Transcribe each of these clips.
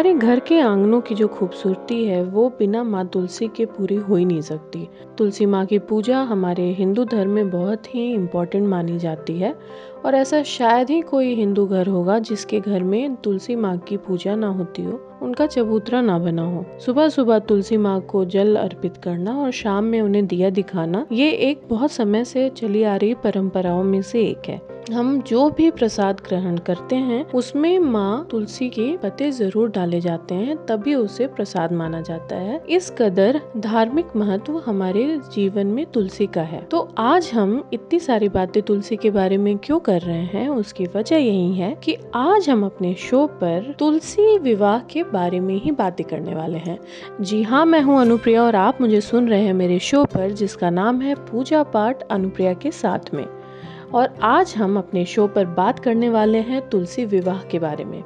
हमारे घर के आंगनों की जो खूबसूरती है, वो बिना माँ तुलसी के पूरी हो ही नहीं सकती। तुलसी माँ की पूजा हमारे हिंदू धर्म में बहुत ही इम्पोर्टेंट मानी जाती है, और ऐसा शायद ही कोई हिंदू घर होगा जिसके घर में तुलसी माँ की पूजा ना होती हो। उनका चबूतरा ना बना हो। सुबह सुबह तुलसी माँ को जल अर्पित करना और शाम में उन्हें दिया दिखाना, ये एक बहुत समय से चली आ रही परंपराओं में से एक है। हम जो भी प्रसाद ग्रहण करते हैं, उसमें माँ तुलसी के पत्ते ज़रूर डाले जाते हैं, तभी उसे प्रसाद माना जाता है। इस कदर धार्मिक महत्व हमारे जीवन में तुलसी का है। तो आज हम इतनी सारी बातें तुलसी के बारे में क्यों कर रहे हैं, उसकी वजह यही है कि आज हम अपने शो पर तुलसी विवाह के बारे में ही बातें करने वाले हैं। जी हाँ मैं हूँ अनुप्रिया और आप मुझे सुन रहे हैं मेरे शो पर, जिसका नाम है पूजा पाठ अनुप्रिया के साथ में। और आज हम अपने शो पर बात करने वाले हैं तुलसी विवाह के बारे में।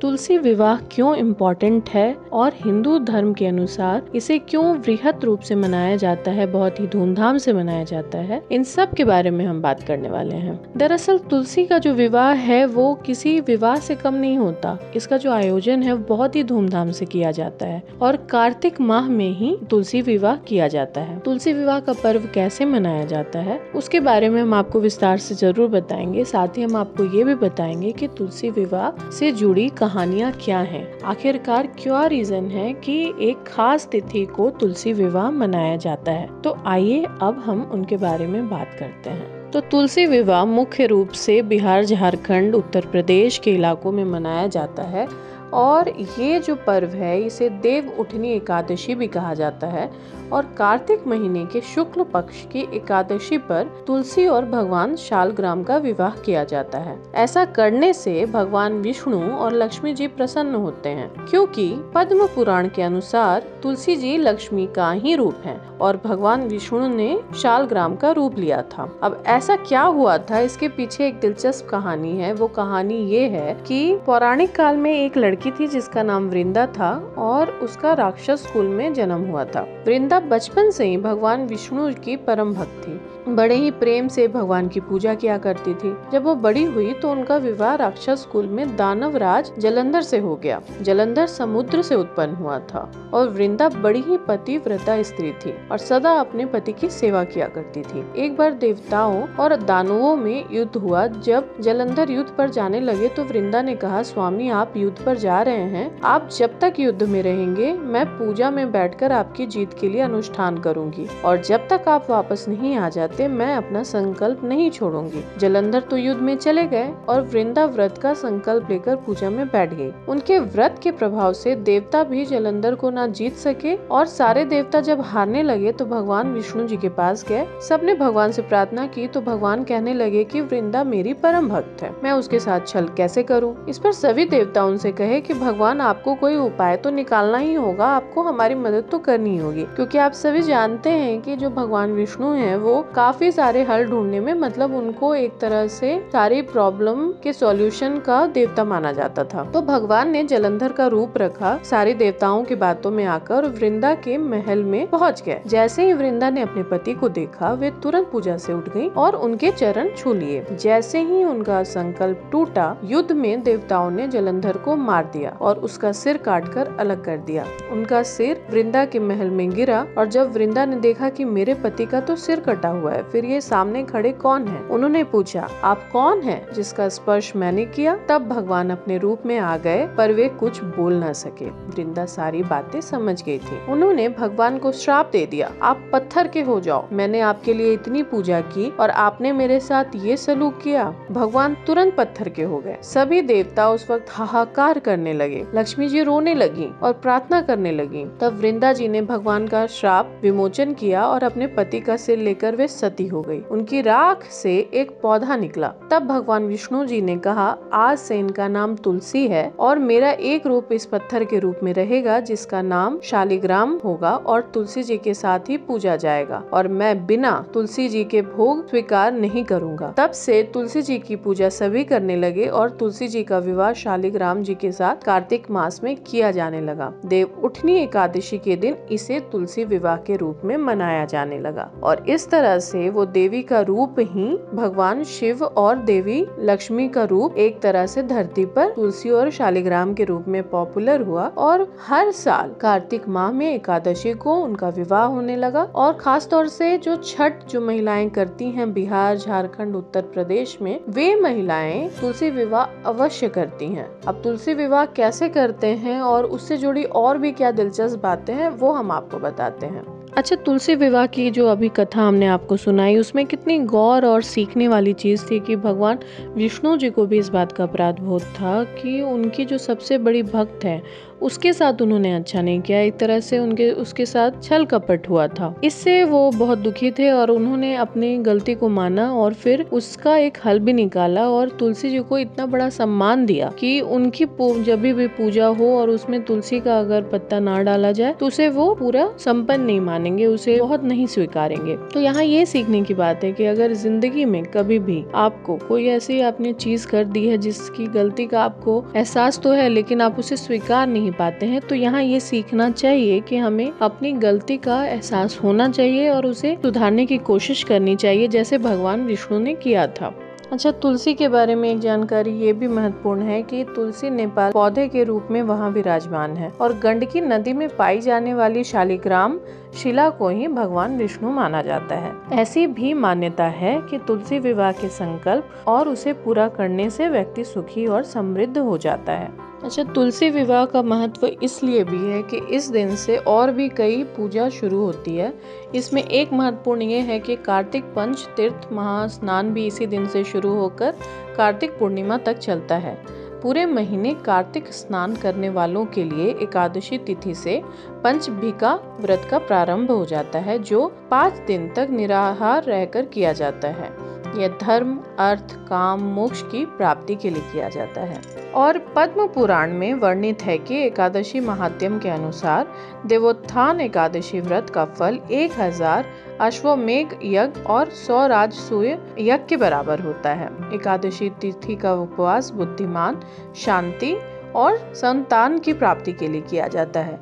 तुलसी विवाह क्यों इम्पोर्टेंट है और हिंदू धर्म के अनुसार इसे क्यों वृहत रूप से मनाया जाता है, बहुत ही धूमधाम से मनाया जाता है, इन सब के बारे में हम बात करने वाले हैं। दरअसल तुलसी का जो विवाह है, वो किसी विवाह से कम नहीं होता। इसका जो आयोजन है बहुत ही धूमधाम से किया जाता है और कार्तिक माह में ही तुलसी विवाह किया जाता है। तुलसी विवाह का पर्व कैसे मनाया जाता है, उसके बारे में हम आपको विस्तार से ज़रूर बताएँगे। साथ ही हम आपको ये भी बताएँगे कि तुलसी विवाह से जुड़ी कहानियाँ क्या हैं? आखिरकार क्या रीजन है कि एक खास तिथि को तुलसी विवाह मनाया जाता है? तो आइए अब हम उनके बारे में बात करते हैं। तो तुलसी विवाह मुख्य रूप से बिहार, झारखंड, उत्तर प्रदेश के इलाकों में मनाया जाता है और ये जो पर्व है, इसे देव उठनी एकादशी भी कहा जाता है। और कार्तिक महीने के शुक्ल पक्ष की एकादशी पर तुलसी और भगवान शालग्राम का विवाह किया जाता है। ऐसा करने से भगवान विष्णु और लक्ष्मी जी प्रसन्न होते हैं, क्योंकि पद्म पुराण के अनुसार तुलसी जी लक्ष्मी का ही रूप है और भगवान विष्णु ने शालग्राम का रूप लिया था। अब ऐसा क्या हुआ था? इसके पीछे एक दिलचस्प कहानी है। वो कहानी ये है कि पौराणिक काल में एक लड़की थी जिसका नाम वृंदा था और उसका राक्षस कुल में जन्म हुआ था। वृंदा सीता बचपन से ही भगवान विष्णु की परम भक्त थी। बड़े ही प्रेम से भगवान की पूजा किया करती थी। जब वो बड़ी हुई तो उनका विवाह राक्षस कुल में दानव राज जलंधर से हो गया। जलंधर समुद्र से उत्पन्न हुआ था और वृंदा बड़ी ही पतिव्रता स्त्री थी और सदा अपने पति की सेवा किया करती थी। एक बार देवताओं और दानवों में युद्ध हुआ। जब जलंधर युद्ध पर जाने लगे तो वृंदा ने कहा, स्वामी, आप युद्ध पर जा रहे हैं। आप जब तक युद्ध में रहेंगे, मैं पूजा में बैठकर आपकी जीत के लिए अनुष्ठान करूँगी और जब तक आप वापस नहीं आ जाते मैं अपना संकल्प नहीं छोड़ूँगी। जलंधर तो युद्ध में चले गए और वृंदा व्रत का संकल्प लेकर पूजा में बैठ गई। उनके व्रत के प्रभाव से देवता भी जलंधर को न जीत सके और सारे देवता जब हारने लगे तो भगवान विष्णु जी के पास गए। सबने भगवान से प्रार्थना की तो भगवान कहने लगे कि वृंदा मेरी परम भक्त है। मैं उसके साथ छल कैसे करूँ? इस पर सभी देवता उनसे कहे कि भगवान, आपको कोई उपाय तो निकालना ही होगा। आपको हमारी मदद तो करनी होगी। क्योंकि आप सभी जानते हैं कि जो भगवान विष्णु है, वो काफ़ी सारे हल ढूँढने में मतलब उनको एक तरह से सारी प्रॉब्लम के सॉल्यूशन का देवता माना जाता था। तो भगवान ने जलंधर का रूप रखा, सारे देवताओं की बातों में आकर वृंदा के महल में पहुँच गए। जैसे ही वृंदा ने अपने पति को देखा, वे तुरंत पूजा से उठ गई और उनके चरण छू लिए। जैसे ही उनका संकल्प टूटा, युद्ध में देवताओं ने जलंधर को मार दिया और उसका सिर काट कर अलग कर दिया। उनका सिर वृंदा के महल में गिरा और जब वृंदा ने देखा कि मेरे पति का तो सिर कटा हुआ है फिर ये सामने खड़े कौन है? उन्होंने पूछा, आप कौन है जिसका स्पर्श मैंने किया? तब भगवान अपने रूप में आ गए, पर वे कुछ बोल न सके। वृंदा सारी बातें समझ गई थी। उन्होंने भगवान को श्राप दे दिया, आप पत्थर के हो जाओ। मैंने आपके लिए इतनी पूजा की और आपने मेरे साथ ये सलूक किया। भगवान तुरंत पत्थर के हो गए। सभी देवता उस वक्त हाहाकार करने लगे। लक्ष्मी जी रोने लगी और प्रार्थना करने लगी। तब वृंदा जी ने भगवान का श्राप विमोचन किया और अपने पति का सिर लेकर वे सती हो गई। उनकी राख से एक पौधा निकला। तब भगवान विष्णु जी ने कहा, आज से इनका नाम तुलसी है और मेरा एक रूप इस पत्थर के रूप में रहेगा, जिसका नाम शालिग्राम होगा और तुलसी जी के साथ ही पूजा जाएगा। और मैं बिना तुलसी जी के भोग स्वीकार नहीं करूँगा। तब से तुलसी जी की पूजा सभी करने लगे और तुलसी जी का विवाह शालिग्राम जी के साथ कार्तिक मास में किया जाने लगा। देव उठनी एकादशी के दिन इसे तुलसी विवाह के रूप में मनाया जाने लगा। और इस तरह से वो देवी का रूप ही भगवान शिव और देवी लक्ष्मी का रूप एक तरह से धरती पर तुलसी और शालिग्राम के रूप में पॉपुलर हुआ और हर साल कार्तिक माह में एकादशी को उनका विवाह होने लगा और खास तौर से जो छठ जो महिलाएँ करती हैं बिहार, झारखंड, उत्तर प्रदेश में, वे महिलाएँ तुलसी विवाह अवश्य करती हैं। अब तुलसी विवाह कैसे करते हैं और उससे जुड़ी और भी क्या दिलचस्प बातें हैं वो हम आपको बताते हैं। अच्छा तुलसी विवाह की जो अभी कथा हमने आपको सुनाई, उसमें कितनी गौर और सीखने वाली चीज़ थी कि भगवान विष्णु जी को भी इस बात का अपराध बोध था कि उनकी जो सबसे बड़ी भक्त है उसके साथ उन्होंने अच्छा नहीं किया। एक तरह से उनके, उसके साथ छल कपट हुआ था। इससे वो बहुत दुखी थे और उन्होंने अपनी गलती को माना और फिर उसका एक हल भी निकाला और तुलसी जी को इतना बड़ा सम्मान दिया कि उनकी जब भी पूजा हो और उसमें तुलसी का अगर पत्ता ना डाला जाए तो उसे वो पूरा संपन्न नहीं मानेंगे, उसे बहुत नहीं स्वीकारेंगे। तो यहाँ ये सीखने की बात है कि अगर ज़िंदगी में कभी भी आपको कोई ऐसी आपने चीज़ कर दी है जिसकी गलती का आपको एहसास तो है, लेकिन आप उसे स्वीकार नहीं नहीं पाते हैं तो यहाँ ये सीखना चाहिए कि हमें अपनी गलती का एहसास होना चाहिए और उसे सुधारने की कोशिश करनी चाहिए, जैसे भगवान विष्णु ने किया था। अच्छा तुलसी के बारे में एक जानकारी ये भी महत्वपूर्ण है कि तुलसी नेपाल पौधे के रूप में वहाँ विराजमान है और गंडकी नदी में पाई जाने वाली शालिग्राम शिला को ही भगवान विष्णु माना जाता है। ऐसी भी मान्यता है कि तुलसी विवाह के संकल्प और उसे पूरा करने से व्यक्ति सुखी और समृद्ध हो जाता है। अच्छा तुलसी विवाह का महत्व इसलिए भी है कि इस दिन से और भी कई पूजा शुरू होती है। इसमें एक महत्वपूर्ण ये है कि कार्तिक पंच, तीर्थ, महास्नान भी इसी दिन से शुरू होकर कार्तिक पूर्णिमा तक चलता है। पूरे महीने कार्तिक स्नान करने वालों के लिए एकादशी तिथि से पंचभिका व्रत का प्रारंभ हो जाता है, जो पाँच दिन तक निराहार रहकर किया जाता है। यह धर्म, अर्थ, काम, मोक्ष की प्राप्ति के लिए किया जाता है। और पद्म पुराण में वर्णित है कि एकादशी महात्यम के अनुसार देवोत्थान एकादशी व्रत का फल एक हज़ार अश्वमेघ यज्ञ और सौ राजसूय यज्ञ के बराबर होता है। एकादशी तिथि का उपवास बुद्धिमान, शांति और संतान की प्राप्ति के लिए किया जाता है।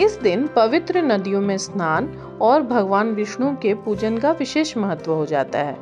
इस दिन पवित्र नदियों में स्नान और भगवान विष्णु के पूजन का विशेष महत्व हो जाता है।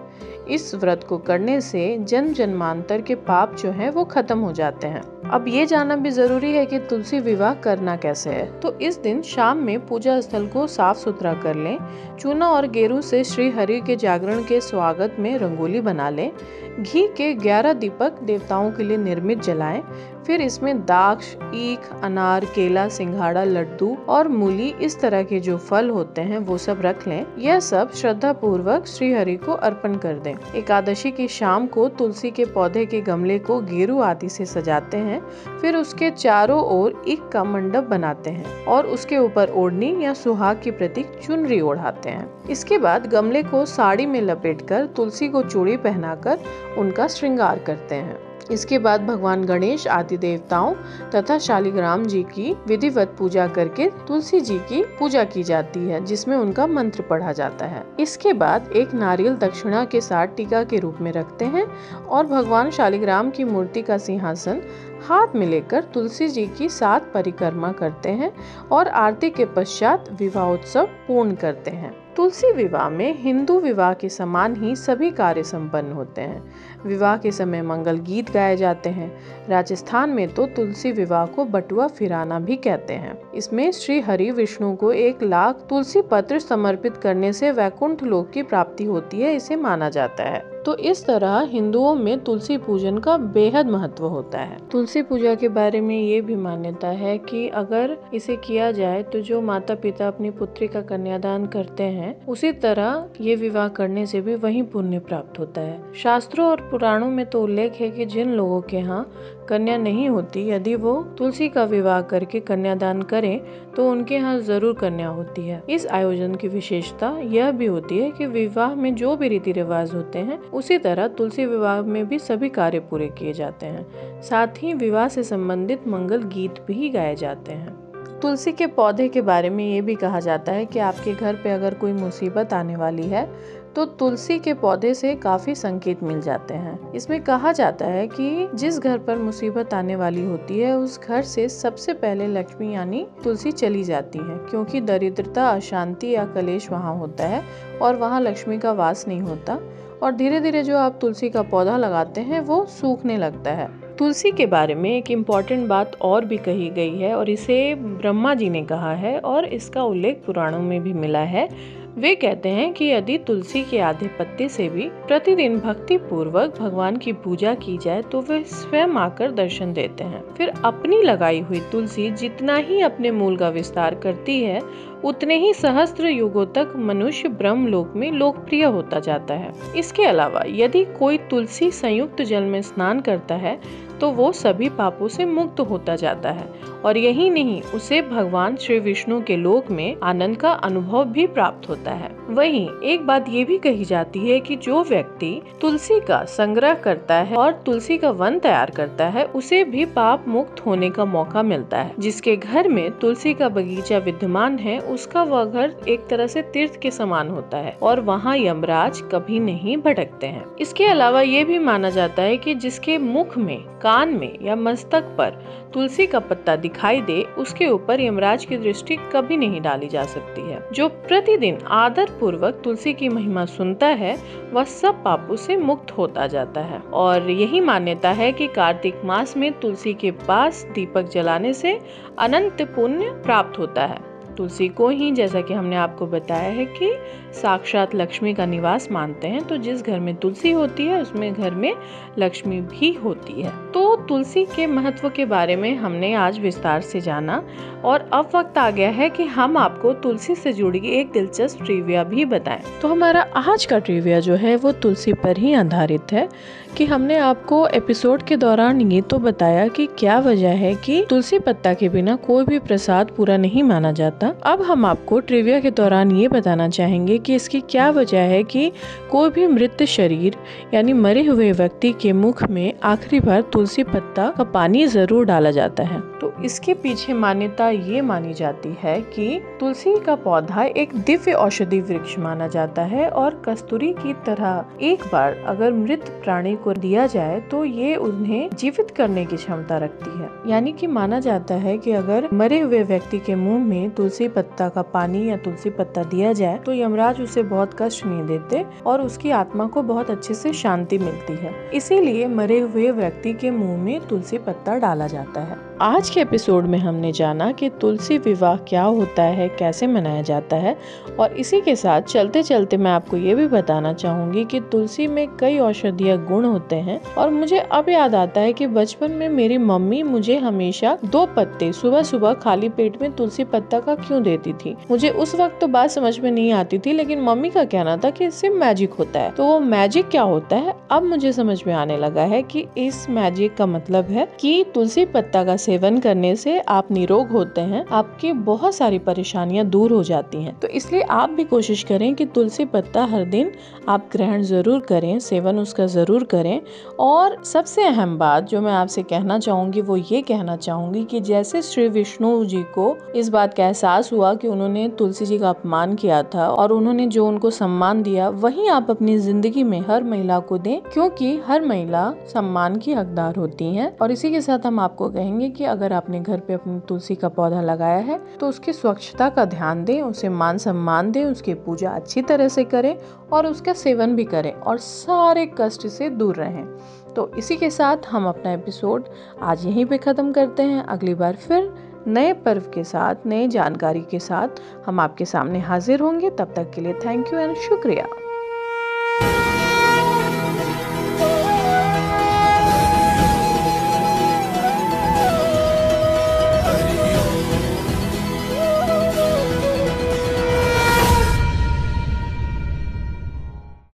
इस व्रत को करने से जन्म जन्मांतर के पाप जो हैं, वो खत्म हो जाते हैं। अब ये जानना भी ज़रूरी है कि तुलसी विवाह करना कैसे है। तो इस दिन शाम में पूजा स्थल को साफ़ सुथरा कर लें, चूना और गेरू से श्री हरि के जागरण के स्वागत में रंगोली बना लें, घी के 11 दीपक देवताओं के लिए निर्मित जलाएँ फिर इसमें दाक्ष, ईख, अनार, केला, सिंघाड़ा, लड्डू और मूली इस तरह के जो फल होते हैं, वो सब रख लें। यह सब श्रद्धा पूर्वक श्री हरि को अर्पण कर दें। एकादशी की शाम को तुलसी के पौधे के गमले को गेरू आदि से सजाते हैं। फिर उसके चारों ओर ईख का मंडप बनाते हैं और उसके ऊपर ओढ़नी या सुहाग की प्रतीक चुनरी ओढ़ाते हैं। इसके बाद गमले को साड़ी में लपेटकर तुलसी को चूड़ी पहनाकर उनका श्रृंगार करते हैं। इसके बाद भगवान गणेश, आदि देवताओं तथा शालिग्राम जी की विधिवत पूजा करके तुलसी जी की पूजा की जाती है, जिसमें उनका मंत्र पढ़ा जाता है। इसके बाद एक नारियल दक्षिणा के साथ टीका के रूप में रखते हैं और भगवान शालिग्राम की मूर्ति का सिंहासन हाथ में लेकर तुलसी जी की सात परिक्रमा करते हैं और आरती के पश्चात विवाहोत्सव पूर्ण करते हैं। तुलसी विवाह में हिंदू विवाह के समान ही सभी कार्य संपन्न होते हैं। विवाह के समय मंगल गीत गाए जाते हैं। राजस्थान में तो तुलसी विवाह को बटुआ फिराना भी कहते हैं। इसमें श्री हरि विष्णु को एक लाख तुलसी पत्र समर्पित करने से वैकुंठ लोक की प्राप्ति होती है, इसे माना जाता है। तो इस तरह हिंदुओं में तुलसी पूजन का बेहद महत्व होता है। तुलसी पूजा के बारे में ये भी मान्यता है कि अगर इसे किया जाए तो जो माता पिता अपनी पुत्री का कन्यादान करते हैं, उसी तरह ये विवाह करने से भी वही पुण्य प्राप्त होता है। शास्त्रों और पुराणों में तो उल्लेख है कि जिन लोगों के यहाँ कन्या नहीं होती, यदि वो तुलसी का विवाह करके कन्यादान करें तो उनके यहाँ ज़रूर कन्या होती है। इस आयोजन की विशेषता यह भी होती है कि विवाह में जो भी रीति रिवाज होते हैं उसी तरह तुलसी विवाह में भी सभी कार्य पूरे किए जाते हैं। साथ ही विवाह से संबंधित मंगल गीत भी गाए जाते हैं। तुलसी के पौधे के बारे में ये भी कहा जाता है कि आपके घर पे अगर कोई मुसीबत आने वाली है तो तुलसी के पौधे से काफ़ी संकेत मिल जाते हैं। इसमें कहा जाता है कि जिस घर पर मुसीबत आने वाली होती है, उस घर से सबसे पहले लक्ष्मी यानी तुलसी चली जाती है, क्योंकि दरिद्रता, अशांति या कलेश वहाँ होता है और वहाँ लक्ष्मी का वास नहीं होता। और धीरे धीरे जो आप तुलसी का पौधा लगाते हैं, वो सूखने लगता है। तुलसी के बारे में एक इंपॉर्टेंट बात और भी कही गई है और इसे ब्रह्मा जी ने कहा है और इसका उल्लेख पुराणों में भी मिला है। वे कहते हैं कि यदि तुलसी के आधे पत्ते से भी प्रतिदिन भक्ति पूर्वक भगवान की पूजा की जाए तो वे स्वयं आकर दर्शन देते हैं। फिर अपनी लगाई हुई तुलसी जितना ही अपने मूल का विस्तार करती है उतने ही सहस्त्र युगों तक मनुष्य ब्रह्म लोक में लोकप्रिय होता जाता है। इसके अलावा, यदि कोई तुलसी संयुक्त जल में स्नान करता है तो वो सभी पापों से मुक्त होता जाता है। और यही नहीं, उसे भगवान श्री विष्णु के लोक में आनंद का अनुभव भी प्राप्त होता है। वहीं, एक बात ये भी कही जाती है कि जो व्यक्ति तुलसी का संग्रह करता है और तुलसी का वन तैयार करता है, उसे भी पाप मुक्त होने का मौका मिलता है, जिसके घर में तुलसी का बगीचा विद्यमान है उसका वह घर एक तरह से तीर्थ के समान होता है और वहाँ यमराज कभी नहीं भटकते हैं। इसके अलावा ये भी माना जाता है कि जिसके मुख में, कान में या मस्तक पर तुलसी का पत्ता दिखाई दे, उसके ऊपर यमराज की दृष्टि कभी नहीं डाली जा सकती है। जो प्रतिदिन आदर पूर्वक तुलसी की महिमा सुनता है, वह सब पापों से मुक्त होता जाता है। और यही मान्यता है कि कार्तिक मास में तुलसी के पास दीपक जलाने से अनंत पुण्य प्राप्त होता है। तुलसी को ही, जैसा कि हमने आपको बताया है कि साक्षात लक्ष्मी का निवास मानते हैं तो जिस घर में तुलसी होती है, उसमें घर में लक्ष्मी भी होती है। तो तुलसी के महत्व के बारे में हमने आज विस्तार से जाना और अब वक्त आ गया है कि हम आपको तुलसी से जुड़ी एक दिलचस्प ट्रिविया भी बताएँ। तो हमारा आज का ट्रिविया जो है, वो तुलसी पर ही आधारित है कि हमने आपको एपिसोड के दौरान ये तो बताया कि क्या वजह है कि तुलसी पत्ता के बिना कोई भी प्रसाद पूरा नहीं माना जाता। अब हम आपको ट्रिविया के दौरान ये बताना चाहेंगे कि इसकी क्या वजह है कि कोई भी मृत शरीर, यानी मरे हुए व्यक्ति के मुख में आखिरी बार तुलसी पत्ता का पानी ज़रूर डाला जाता है। तो इसके पीछे मान्यता ये मानी जाती है कि तुलसी का पौधा एक दिव्य औषधि वृक्ष माना जाता है और कस्तूरी की तरह एक बार अगर मृत प्राणी को दिया जाए तो ये उन्हें जीवित करने की क्षमता रखती है। यानी कि माना जाता है कि अगर मरे हुए व्यक्ति के मुँह में तुलसी पत्ता का पानी या तुलसी पत्ता दिया जाए तो यमराज उसे बहुत कष्ट नहीं देते और उसकी आत्मा को बहुत अच्छे से शांति मिलती है। इसीलिए मरे हुए व्यक्ति के मुँह में तुलसी पत्ता डाला जाता है। आज के एपिसोड में हमने जाना कि तुलसी विवाह क्या होता है, कैसे मनाया जाता है और इसी के साथ चलते चलते मैं आपको ये भी बताना चाहूँगी कि तुलसी में कई औषधीय गुण होते हैं और मुझे अब याद आता है कि बचपन में मेरी मम्मी मुझे हमेशा दो पत्ते सुबह सुबह खाली पेट में तुलसी पत्ता का क्यों देती थी? मुझे उस वक्त तो बात समझ में नहीं आती थी, लेकिन मम्मी का कहना था कि इससे मैजिक होता है। तो वो मैजिक क्या होता है? अब मुझे समझ में आने लगा है कि इस मैजिक का मतलब है कि तुलसी पत्ता का सेवन करने से आप निरोग होते हैं, आपकी बहुत सारी परेशानियाँ दूर हो जाती हैं। तो इसलिए आप भी कोशिश करें कि तुलसी पत्ता हर दिन आप ग्रहण ज़रूर करें, सेवन उसका ज़रूर करें। और सबसे अहम बात जो मैं आपसे कहना चाहूँगी, वो ये कहना चाहूँगी कि जैसे श्री विष्णु जी को इस बात का एहसास हुआ कि उन्होंने तुलसी जी का अपमान किया था और उन्होंने जो उनको सम्मान दिया, वही आप अपनी ज़िंदगी में हर महिला को दें, क्योंकि हर महिला सम्मान की हकदार होती है। और इसी के साथ हम आपको कहेंगे कि अगर आपने घर पे अपनी तुलसी का पौधा लगाया है तो उसकी स्वच्छता का ध्यान दें, उसे मान सम्मान दें, उसकी पूजा अच्छी तरह से करें और उसका सेवन भी करें और सारे कष्ट से दूर रहें। तो इसी के साथ हम अपना एपिसोड आज यहीं पे ख़त्म करते हैं। अगली बार फिर नए पर्व के साथ, नए जानकारी के साथ हम आपके सामने हाजिर होंगे। तब तक के लिए थैंक यू एंड शुक्रिया।